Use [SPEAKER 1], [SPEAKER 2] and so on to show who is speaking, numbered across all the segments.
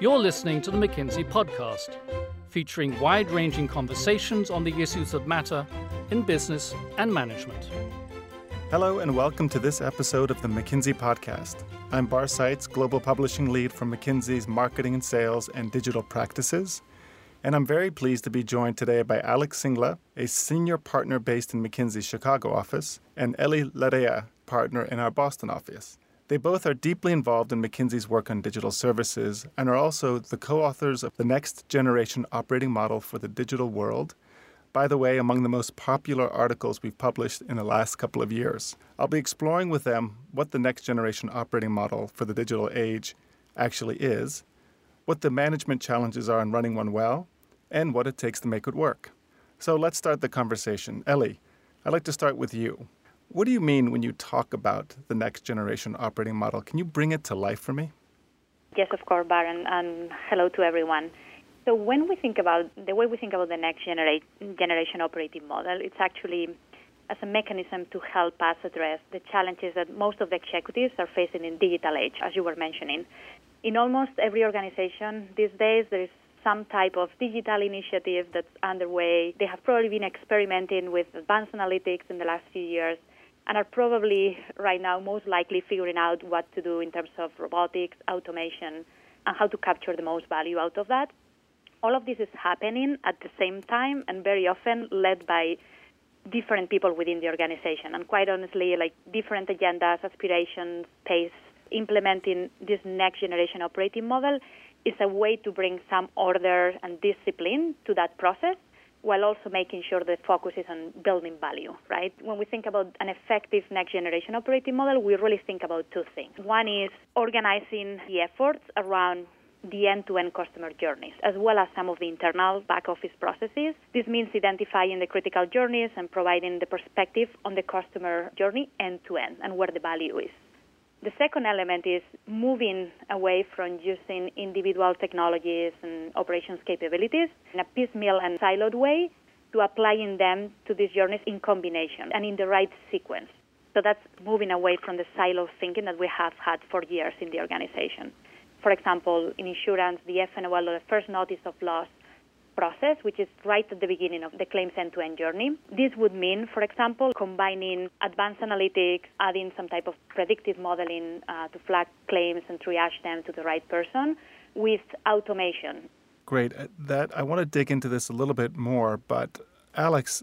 [SPEAKER 1] You're listening to the McKinsey podcast, featuring wide ranging conversations on the issues that matter in business and management.
[SPEAKER 2] Hello, and welcome to this episode of the McKinsey podcast. I'm Barr Seitz, Global Publishing Lead for McKinsey's Marketing and Sales and Digital Practices. And I'm very pleased to be joined today by Alex Singla, a senior partner based in McKinsey's Chicago office, and Eli Larrea, partner in our Boston office. They both are deeply involved in McKinsey's work on digital services and are also the co authors of the next generation operating model for the digital world. By the way, among the most popular articles we've published in the last couple of years. I'll be exploring with them what the next generation operating model for the digital age actually is, what the management challenges are in running one well, and what it takes to make it work. So let's start the conversation. Ellie, I'd like to start with you. What do you mean when you talk about the next generation operating model? Can you bring it to life for me?
[SPEAKER 3] Yes, of course, Baron, and hello to everyone. So when we think about the way we think about the next genera- generation operating model, it's actually as a mechanism to help us address the challenges that most of the executives are facing in digital age, as you were mentioning. In almost every organization these days, there is some type of digital initiative that's underway. They have probably been experimenting with advanced analytics in the last few years and are probably right now most likely figuring out what to do in terms of robotics, automation, and how to capture the most value out of that. All of this is happening at the same time and very often led by different people within the organization. And quite honestly, like different agendas, aspirations, pace, implementing this next generation operating model is a way to bring some order and discipline to that process while also making sure the focus is on building value, right? When we think about an effective next generation operating model, we really think about two things. One is organizing the efforts around the end-to-end customer journeys, as well as some of the internal back-office processes. This means identifying the critical journeys and providing the perspective on the customer journey end-to-end and where the value is. The second element is moving away from using individual technologies and operations capabilities in a piecemeal and siloed way to applying them to these journeys in combination and in the right sequence. So that's moving away from the silo thinking that we have had for years in the organization. For example, in insurance, the FNOL, the first notice of loss, process, which is right at the beginning of the claims end-to-end journey. This would mean, for example, combining advanced analytics, adding some type of predictive modeling uh, to flag claims and triage them to the right person with automation.
[SPEAKER 2] Great. Uh, that I want to dig into this a little bit more, but Alex,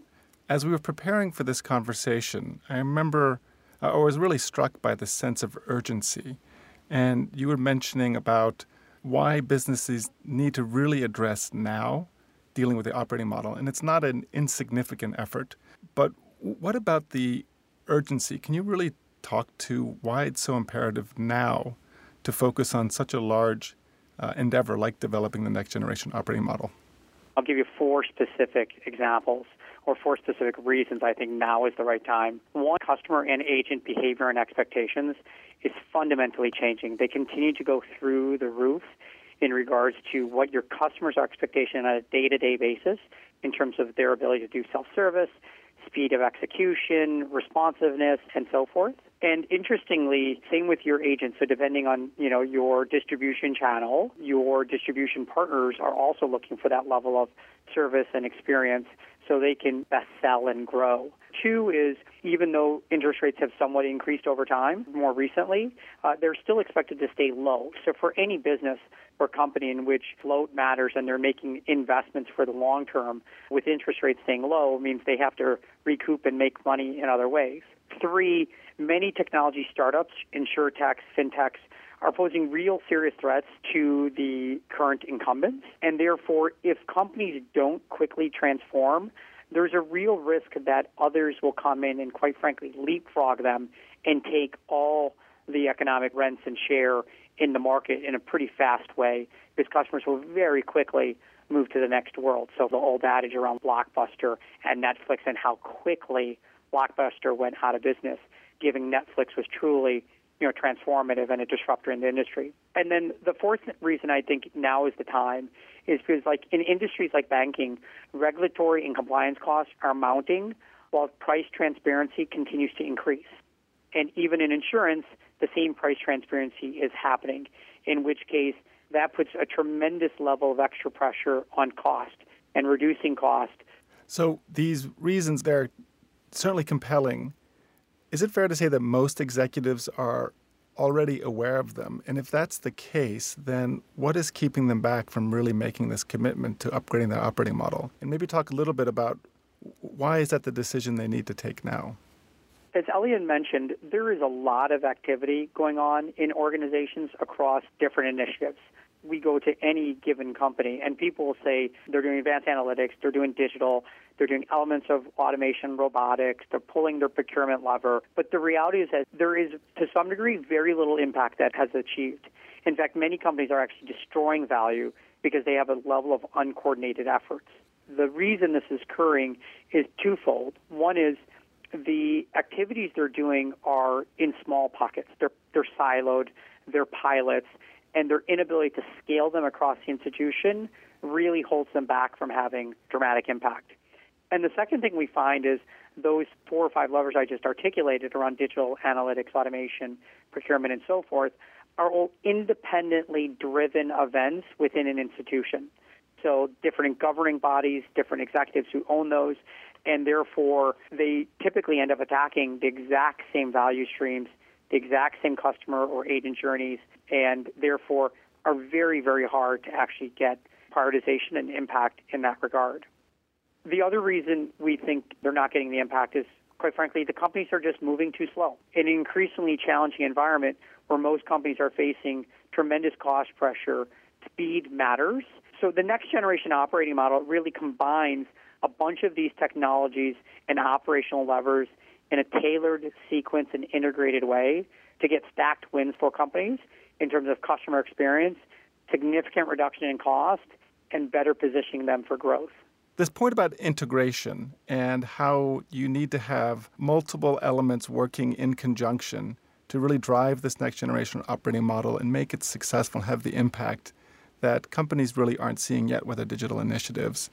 [SPEAKER 2] as we were preparing for this conversation, I remember I was really struck by the sense of urgency. And you were mentioning about why businesses need to really address now dealing with the operating model. And it's not an insignificant effort. But what about the urgency? Can you really talk to why it's so imperative now to focus on such a large uh, endeavor like developing the next generation operating model?
[SPEAKER 4] I'll give you four specific examples or four specific reasons I think now is the right time. One, customer and agent behavior and expectations is fundamentally changing. They continue to go through the roof in regards to what your customers' expectation on a day-to-day basis in terms of their ability to do self-service, speed of execution, responsiveness, and so forth. And interestingly, same with your agents. So depending on, you know, your distribution channel, your distribution partners are also looking for that level of service and experience so they can best sell and grow. Two is even though interest rates have somewhat increased over time more recently, uh, they're still expected to stay low. So for any business or company in which float matters and they're making investments for the long term with interest rates staying low means they have to recoup and make money in other ways. Three, many technology startups, insurtechs, fintechs, are posing real serious threats to the current incumbents. And therefore, if companies don't quickly transform, there's a real risk that others will come in and, quite frankly, leapfrog them and take all the economic rents and share in the market in a pretty fast way because customers will very quickly move to the next world. So the old adage around Blockbuster and Netflix and how quickly Blockbuster went out of business, giving Netflix was truly you know, transformative and a disruptor in the industry. And then the fourth reason I think now is the time is because like in industries like banking, regulatory and compliance costs are mounting while price transparency continues to increase. And even in insurance, the same price transparency is happening, in which case that puts a tremendous level of extra pressure on cost and reducing cost.
[SPEAKER 2] So these reasons, they're certainly compelling. Is it fair to say that most executives are already aware of them? And if that's the case, then what is keeping them back from really making this commitment to upgrading their operating model? And maybe talk a little bit about why is that the decision they need to take now?
[SPEAKER 4] As Elliot mentioned, there is a lot of activity going on in organizations across different initiatives. We go to any given company and people will say they're doing advanced analytics, they're doing digital, they're doing elements of automation, robotics, they're pulling their procurement lever. But the reality is that there is, to some degree, very little impact that has achieved. In fact, many companies are actually destroying value because they have a level of uncoordinated efforts. The reason this is occurring is twofold. One is the activities they're doing are in small pockets. They're, they're siloed, they're pilots, and their inability to scale them across the institution really holds them back from having dramatic impact. And the second thing we find is those four or five levers I just articulated around digital analytics, automation, procurement, and so forth are all independently driven events within an institution. So different governing bodies, different executives who own those, and therefore they typically end up attacking the exact same value streams, the exact same customer or agent journeys, and therefore are very, very hard to actually get prioritization and impact in that regard. The other reason we think they're not getting the impact is, quite frankly, the companies are just moving too slow. In an increasingly challenging environment where most companies are facing tremendous cost pressure, speed matters. So the next generation operating model really combines a bunch of these technologies and operational levers in a tailored sequence and integrated way to get stacked wins for companies in terms of customer experience, significant reduction in cost, and better positioning them for growth.
[SPEAKER 2] This point about integration and how you need to have multiple elements working in conjunction to really drive this next generation operating model and make it successful and have the impact that companies really aren't seeing yet with their digital initiatives.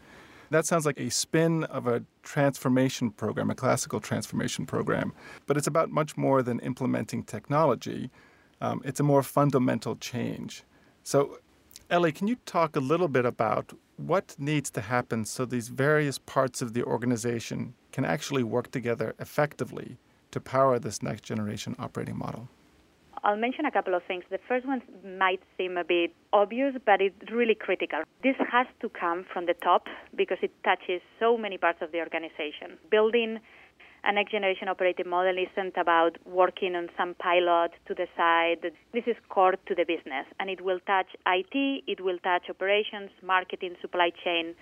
[SPEAKER 2] That sounds like a spin of a transformation program, a classical transformation program. But it's about much more than implementing technology, um, it's a more fundamental change. So, Ellie, can you talk a little bit about what needs to happen so these various parts of the organization can actually work together effectively to power this next generation operating model?
[SPEAKER 3] I'll mention a couple of things. The first one might seem a bit obvious, but it's really critical. This has to come from the top because it touches so many parts of the organization. Building a next generation operating model isn't about working on some pilot to the side. This is core to the business, and it will touch IT, it will touch operations, marketing, supply chain,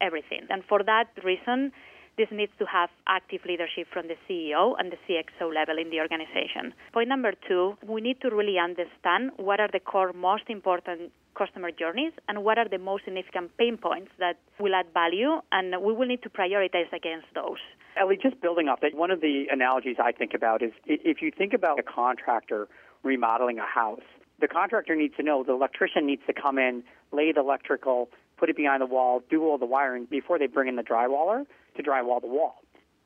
[SPEAKER 3] everything. And for that reason, this needs to have active leadership from the CEO and the CXO level in the organization. Point number two, we need to really understand what are the core most important customer journeys and what are the most significant pain points that will add value, and we will need to prioritize against those.
[SPEAKER 4] Ellie, just building off that, one of the analogies I think about is if you think about a contractor remodeling a house, the contractor needs to know the electrician needs to come in, lay the electrical, put it behind the wall, do all the wiring before they bring in the drywaller to drywall the wall.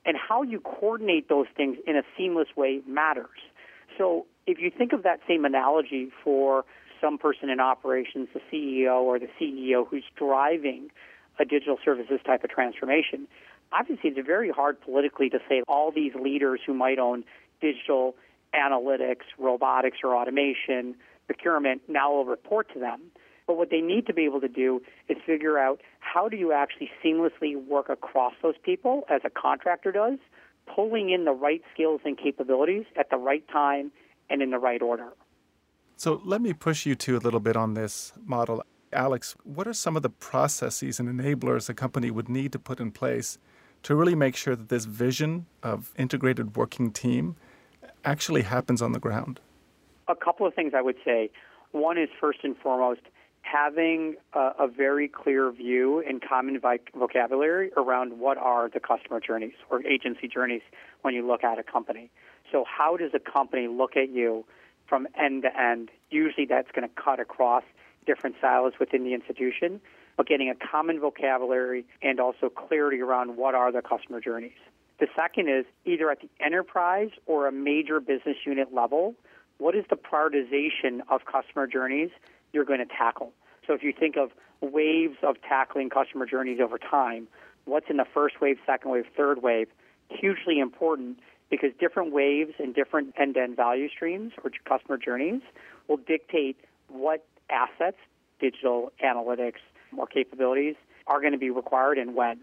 [SPEAKER 4] And how you coordinate those things in a seamless way matters. So if you think of that same analogy for some person in operations, the CEO or the CEO who's driving a digital services type of transformation, obviously it's very hard politically to say all these leaders who might own digital analytics, robotics, or automation, procurement now will report to them. But what they need to be able to do is figure out how do you actually seamlessly work across those people as a contractor does, pulling in the right skills and capabilities at the right time and in the right order.
[SPEAKER 2] So let me push you to a little bit on this model. Alex, what are some of the processes and enablers a company would need to put in place to really make sure that this vision of integrated working team actually happens on the ground?
[SPEAKER 4] A couple of things I would say. One is first and foremost having a, a very clear view and common vocabulary around what are the customer journeys or agency journeys when you look at a company. So, how does a company look at you from end to end? Usually, that's going to cut across different silos within the institution, but getting a common vocabulary and also clarity around what are the customer journeys. The second is either at the enterprise or a major business unit level, what is the prioritization of customer journeys you're going to tackle? So if you think of waves of tackling customer journeys over time, what's in the first wave, second wave, third wave, hugely important because different waves and different end-to-end value streams or customer journeys will dictate what assets, digital analytics, or capabilities are going to be required and when.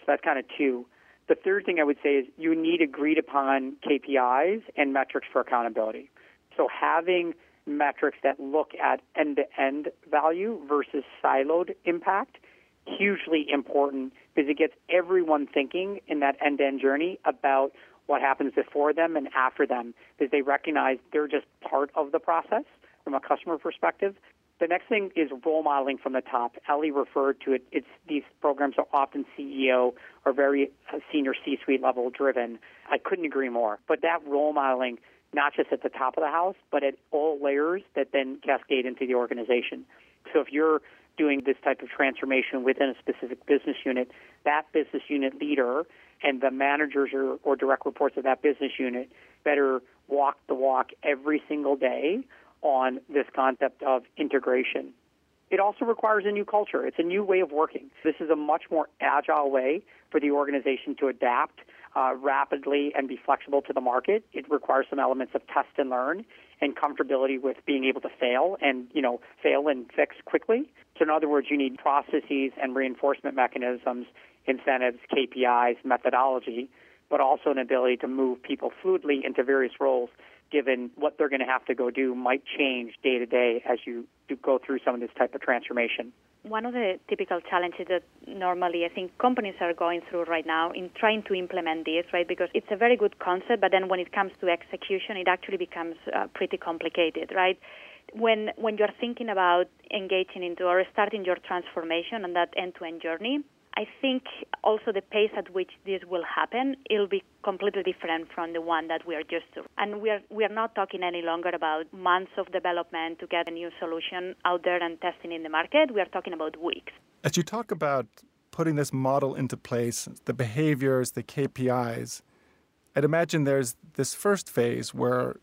[SPEAKER 4] So that's kind of two. The third thing I would say is you need agreed upon KPIs and metrics for accountability. So having metrics that look at end to end value versus siloed impact, hugely important because it gets everyone thinking in that end to end journey about what happens before them and after them because they recognize they're just part of the process from a customer perspective. The next thing is role modeling from the top. Ellie referred to it. It's these programs are often CEO or very uh, senior C-suite level driven. I couldn't agree more. But that role modeling, not just at the top of the house, but at all layers that then cascade into the organization. So if you're doing this type of transformation within a specific business unit, that business unit leader and the managers or, or direct reports of that business unit better walk the walk every single day on this concept of integration. It also requires a new culture. It's a new way of working. This is a much more agile way for the organization to adapt uh, rapidly and be flexible to the market. It requires some elements of test and learn and comfortability with being able to fail and you know fail and fix quickly. So in other words, you need processes and reinforcement mechanisms, incentives, KPIs, methodology, but also an ability to move people fluidly into various roles given what they're going to have to go do might change day to day as you go through some of this type of transformation.
[SPEAKER 3] One of the typical challenges that normally I think companies are going through right now in trying to implement this, right? Because it's a very good concept, but then when it comes to execution, it actually becomes uh, pretty complicated, right? When when you're thinking about engaging into or starting your transformation and that end-to-end journey, I think also the pace at which this will happen, it'll be completely different from the one that we are used to. And we are, we are not talking any longer about months of development to get a new solution out there and testing in the market. We are talking about weeks.
[SPEAKER 2] As you talk about putting this model into place, the behaviors, the KPIs, I'd imagine there's this first phase where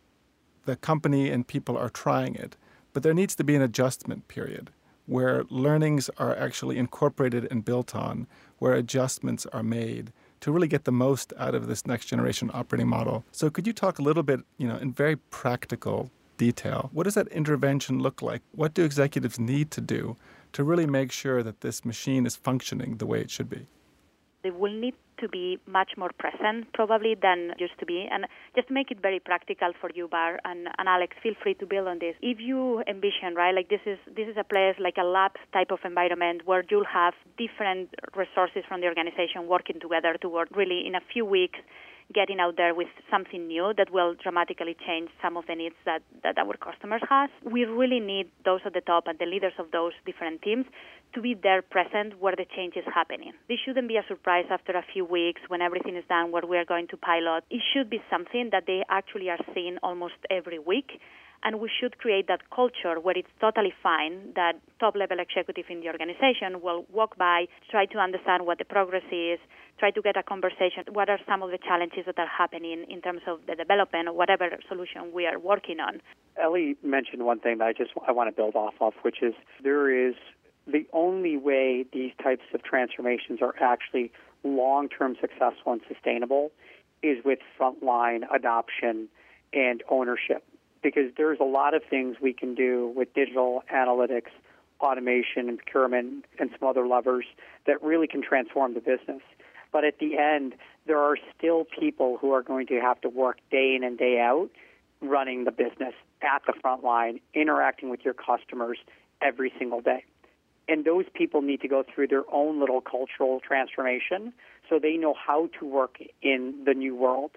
[SPEAKER 2] the company and people are trying it, but there needs to be an adjustment period where learnings are actually incorporated and built on, where adjustments are made to really get the most out of this next generation operating model. So could you talk a little bit, you know, in very practical detail, what does that intervention look like? What do executives need to do to really make sure that this machine is functioning the way it should be?
[SPEAKER 3] They will need to be much more present probably than used to be. And just to make it very practical for you, Barr and, and Alex, feel free to build on this. If you envision, right, like this is this is a place like a lab type of environment where you'll have different resources from the organization working together to work really in a few weeks getting out there with something new that will dramatically change some of the needs that, that our customers have. We really need those at the top and the leaders of those different teams to be there present where the change is happening. This shouldn't be a surprise after a few weeks when everything is done where we are going to pilot. It should be something that they actually are seeing almost every week and we should create that culture where it's totally fine that top level executive in the organization will walk by, try to understand what the progress is, try to get a conversation. What are some of the challenges that are happening in terms of the development or whatever solution we are working on?
[SPEAKER 4] Ellie mentioned one thing that I just I want to build off of, which is there is the only way these types of transformations are actually long-term successful and sustainable is with frontline adoption and ownership because there's a lot of things we can do with digital analytics, automation, and procurement, and some other levers that really can transform the business. But at the end, there are still people who are going to have to work day in and day out running the business at the front line, interacting with your customers every single day. And those people need to go through their own little cultural transformation so they know how to work in the new world.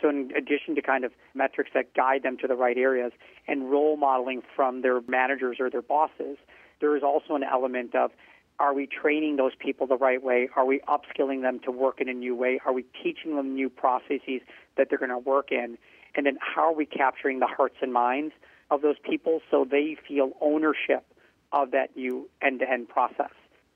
[SPEAKER 4] So, in addition to kind of metrics that guide them to the right areas and role modeling from their managers or their bosses, there is also an element of are we training those people the right way? Are we upskilling them to work in a new way? Are we teaching them new processes that they're going to work in? And then how are we capturing the hearts and minds of those people so they feel ownership of that new end to end process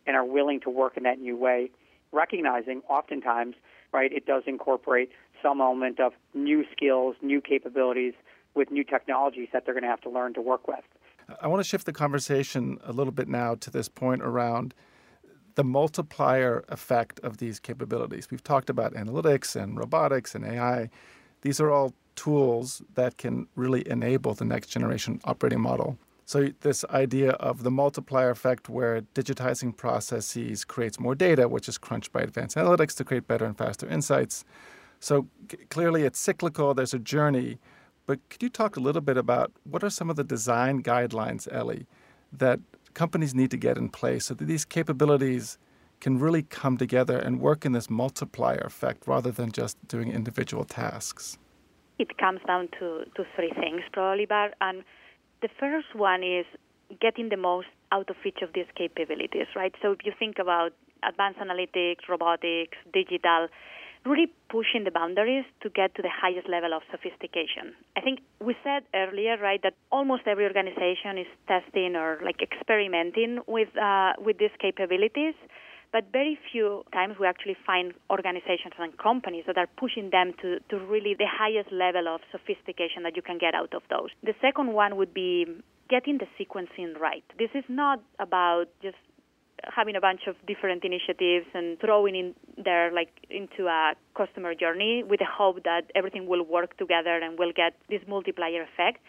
[SPEAKER 4] and are willing to work in that new way? Recognizing oftentimes right? It does incorporate some element of new skills, new capabilities with new technologies that they're going to have to learn to work with.
[SPEAKER 2] I want to shift the conversation a little bit now to this point around the multiplier effect of these capabilities. We've talked about analytics and robotics and AI. These are all tools that can really enable the next generation operating model. So, this idea of the multiplier effect, where digitizing processes creates more data, which is crunched by advanced analytics to create better and faster insights. So, c- clearly, it's cyclical, there's a journey. But could you talk a little bit about what are some of the design guidelines, Ellie, that companies need to get in place so that these capabilities can really come together and work in this multiplier effect rather than just doing individual tasks?
[SPEAKER 3] It comes down to, to three things, probably, Barr. And um, the first one is getting the most out of each of these capabilities, right? So if you think about advanced analytics, robotics, digital, really pushing the boundaries to get to the highest level of sophistication. I think we said earlier, right, that almost every organization is testing or like experimenting with uh, with these capabilities. But very few times we actually find organizations and companies that are pushing them to, to really the highest level of sophistication that you can get out of those. The second one would be getting the sequencing right. This is not about just having a bunch of different initiatives and throwing in there like into a customer journey with the hope that everything will work together and we'll get this multiplier effect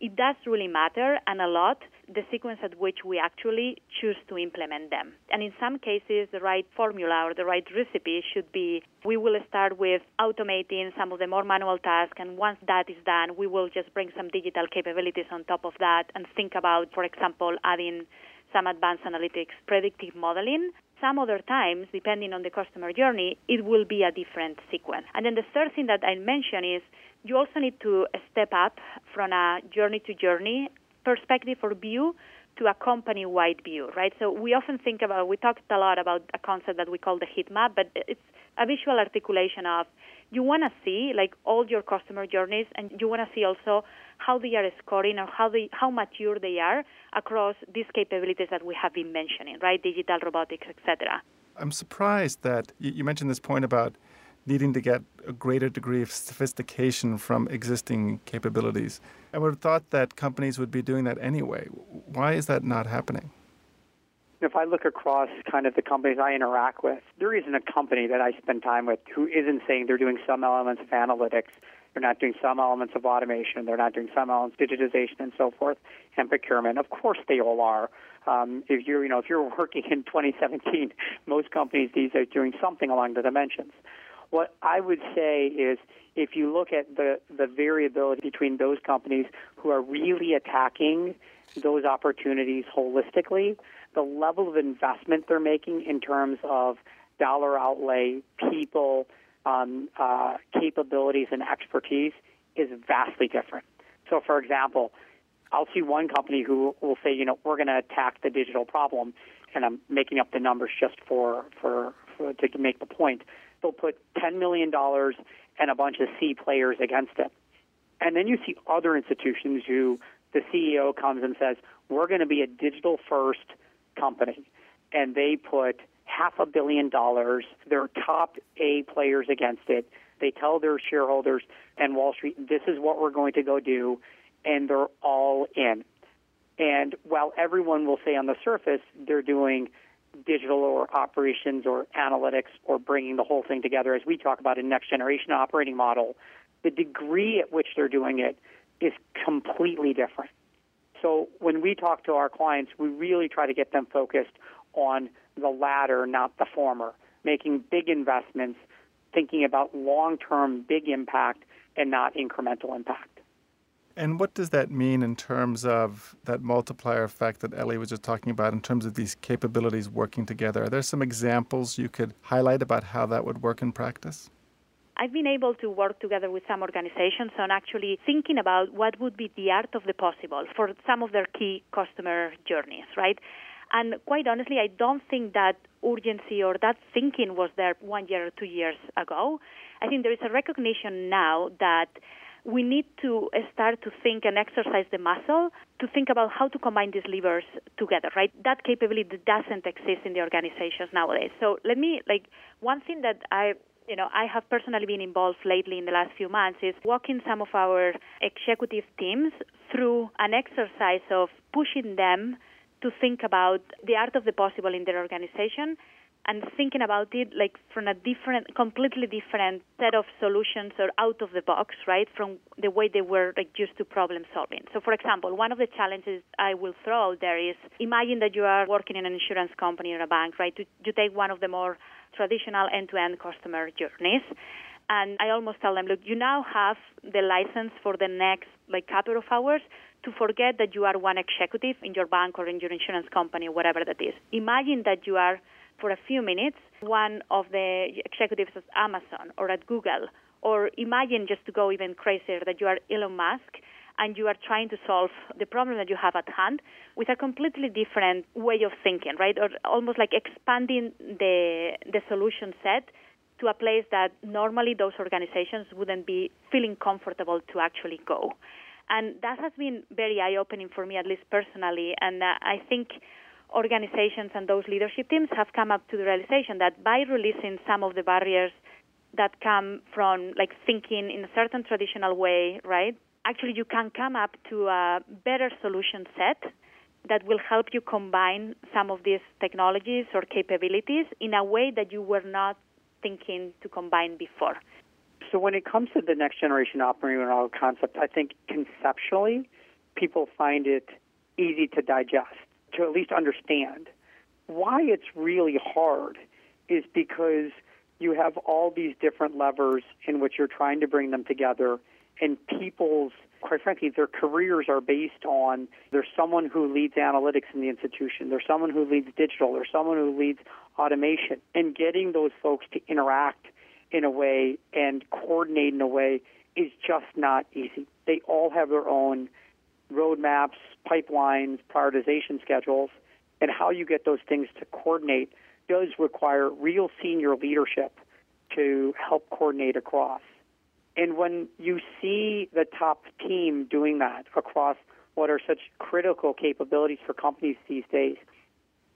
[SPEAKER 3] it does really matter and a lot the sequence at which we actually choose to implement them. And in some cases, the right formula or the right recipe should be we will start with automating some of the more manual tasks, and once that is done, we will just bring some digital capabilities on top of that and think about, for example, adding some advanced analytics, predictive modeling. Some other times, depending on the customer journey, it will be a different sequence. And then the third thing that I mentioned is you also need to step up from a journey to journey perspective or view to a company wide view, right? So we often think about, we talked a lot about a concept that we call the heat map, but it's a visual articulation of you want to see like all your customer journeys and you want to see also how they are scoring or how they how mature they are across these capabilities that we have been mentioning right digital robotics etc
[SPEAKER 2] i'm surprised that you mentioned this point about needing to get a greater degree of sophistication from existing capabilities. I would have thought that companies would be doing that anyway. Why is that not happening?
[SPEAKER 4] If I look across kind of the companies I interact with, there isn't a company that I spend time with who isn't saying they're doing some elements of analytics, they're not doing some elements of automation, they're not doing some elements of digitization and so forth, and procurement. Of course, they all are. Um, if you're, you know, if you're working in 2017, most companies these are doing something along the dimensions. What I would say is if you look at the, the variability between those companies who are really attacking those opportunities holistically, the level of investment they're making in terms of dollar outlay, people, um, uh, capabilities, and expertise is vastly different. So, for example, I'll see one company who will say, you know, we're going to attack the digital problem, and I'm making up the numbers just for, for, for to make the point they'll put $10 million and a bunch of C players against it. And then you see other institutions who the CEO comes and says, we're going to be a digital first company. And they put half a billion dollars, their top A players against it. They tell their shareholders and Wall Street, this is what we're going to go do. And they're all in. And while everyone will say on the surface they're doing digital or operations or analytics or bringing the whole thing together, as we talk about in next generation operating model, the degree at which they're doing it is completely different. So when we talk to our clients, we really try to get them focused on the latter, not the former, making big investments, thinking about long term big impact and not incremental impact.
[SPEAKER 2] And what does that mean in terms of that multiplier effect that Ellie was just talking about, in terms of these capabilities working together? Are there some examples you could highlight about how that would work in practice?
[SPEAKER 3] I've been able to work together with some organizations on actually thinking about what would be the art of the possible for some of their key customer journeys, right? And quite honestly, I don't think that urgency or that thinking was there one year or two years ago. I think there is a recognition now that we need to start to think and exercise the muscle to think about how to combine these levers together, right? That capability doesn't exist in the organizations nowadays. So let me, like, one thing that I you know, I have personally been involved lately in the last few months is walking some of our executive teams through an exercise of pushing them to think about the art of the possible in their organization and thinking about it like from a different, completely different set of solutions or out of the box, right, from the way they were like used to problem solving. So, for example, one of the challenges I will throw out there is imagine that you are working in an insurance company or a bank, right? You take one of the more traditional end-to-end customer journeys. And I almost tell them, look, you now have the license for the next like couple of hours to forget that you are one executive in your bank or in your insurance company or whatever that is. Imagine that you are for a few minutes one of the executives at Amazon or at Google, or imagine just to go even crazier that you are Elon Musk and you are trying to solve the problem that you have at hand with a completely different way of thinking, right? Or almost like expanding the the solution set to a place that normally those organizations wouldn't be feeling comfortable to actually go. And that has been very eye opening for me, at least personally. And uh, I think organizations and those leadership teams have come up to the realization that by releasing some of the barriers that come from like thinking in a certain traditional way, right? Actually, you can come up to a better solution set that will help you combine some of these technologies or capabilities in a way that you were not thinking to combine before.
[SPEAKER 4] So, when it comes to the next generation operating model concept, I think conceptually, people find it easy to digest to at least understand. Why it's really hard is because you have all these different levers in which you're trying to bring them together, and people's, quite frankly, their careers are based on there's someone who leads analytics in the institution, there's someone who leads digital, there's someone who leads automation, and getting those folks to interact in a way and coordinate in a way is just not easy. They all have their own roadmaps, pipelines, prioritization schedules, and how you get those things to coordinate does require real senior leadership to help coordinate across. And when you see the top team doing that across what are such critical capabilities for companies these days,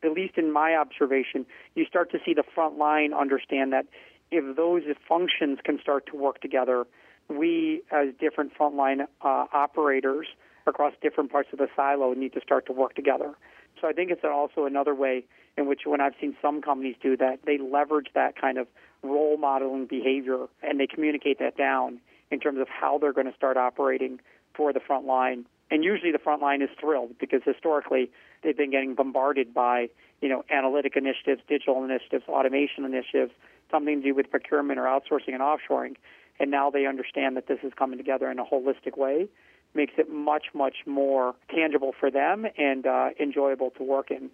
[SPEAKER 4] at least in my observation, you start to see the front line understand that if those functions can start to work together, we as different frontline uh, operators across different parts of the silo need to start to work together. So I think it's also another way in which when I've seen some companies do that, they leverage that kind of role modeling behavior and they communicate that down in terms of how they're going to start operating for the front line. And usually the front line is thrilled because historically they've been getting bombarded by, you know, analytic initiatives, digital initiatives, automation initiatives, something to do with procurement or outsourcing and offshoring. And now they understand that this is coming together in a holistic way makes it much, much more tangible for them and uh, enjoyable to work in.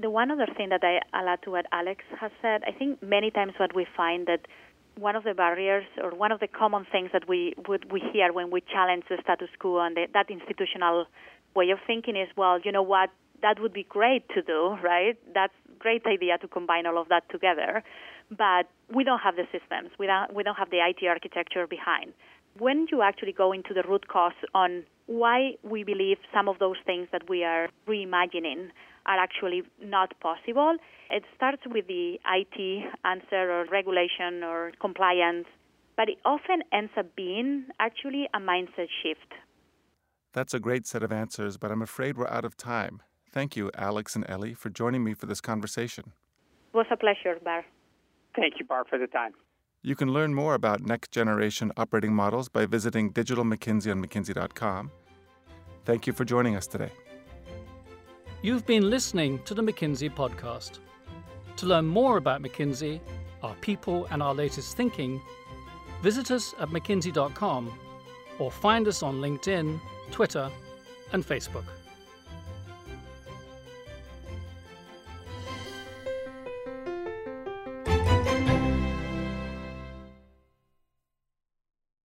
[SPEAKER 3] The one other thing that I add to what Alex has said, I think many times what we find that one of the barriers or one of the common things that we would we hear when we challenge the status quo and the, that institutional way of thinking is, well, you know what, that would be great to do, right? That's great idea to combine all of that together, but we don't have the systems. We don't we don't have the IT architecture behind when you actually go into the root cause on why we believe some of those things that we are reimagining are actually not possible, it starts with the IT answer or regulation or compliance, but it often ends up being actually a mindset shift.
[SPEAKER 2] That's a great set of answers, but I'm afraid we're out of time. Thank you, Alex and Ellie, for joining me for this conversation.
[SPEAKER 3] It was a pleasure, Barr.
[SPEAKER 4] Thank you, Barr, for the time.
[SPEAKER 2] You can learn more about next generation operating models by visiting Digital McKinsey on McKinsey.com. Thank you for joining us today.
[SPEAKER 1] You've been listening to the McKinsey podcast. To learn more about McKinsey, our people, and our latest thinking, visit us at McKinsey.com or find us on LinkedIn, Twitter, and Facebook.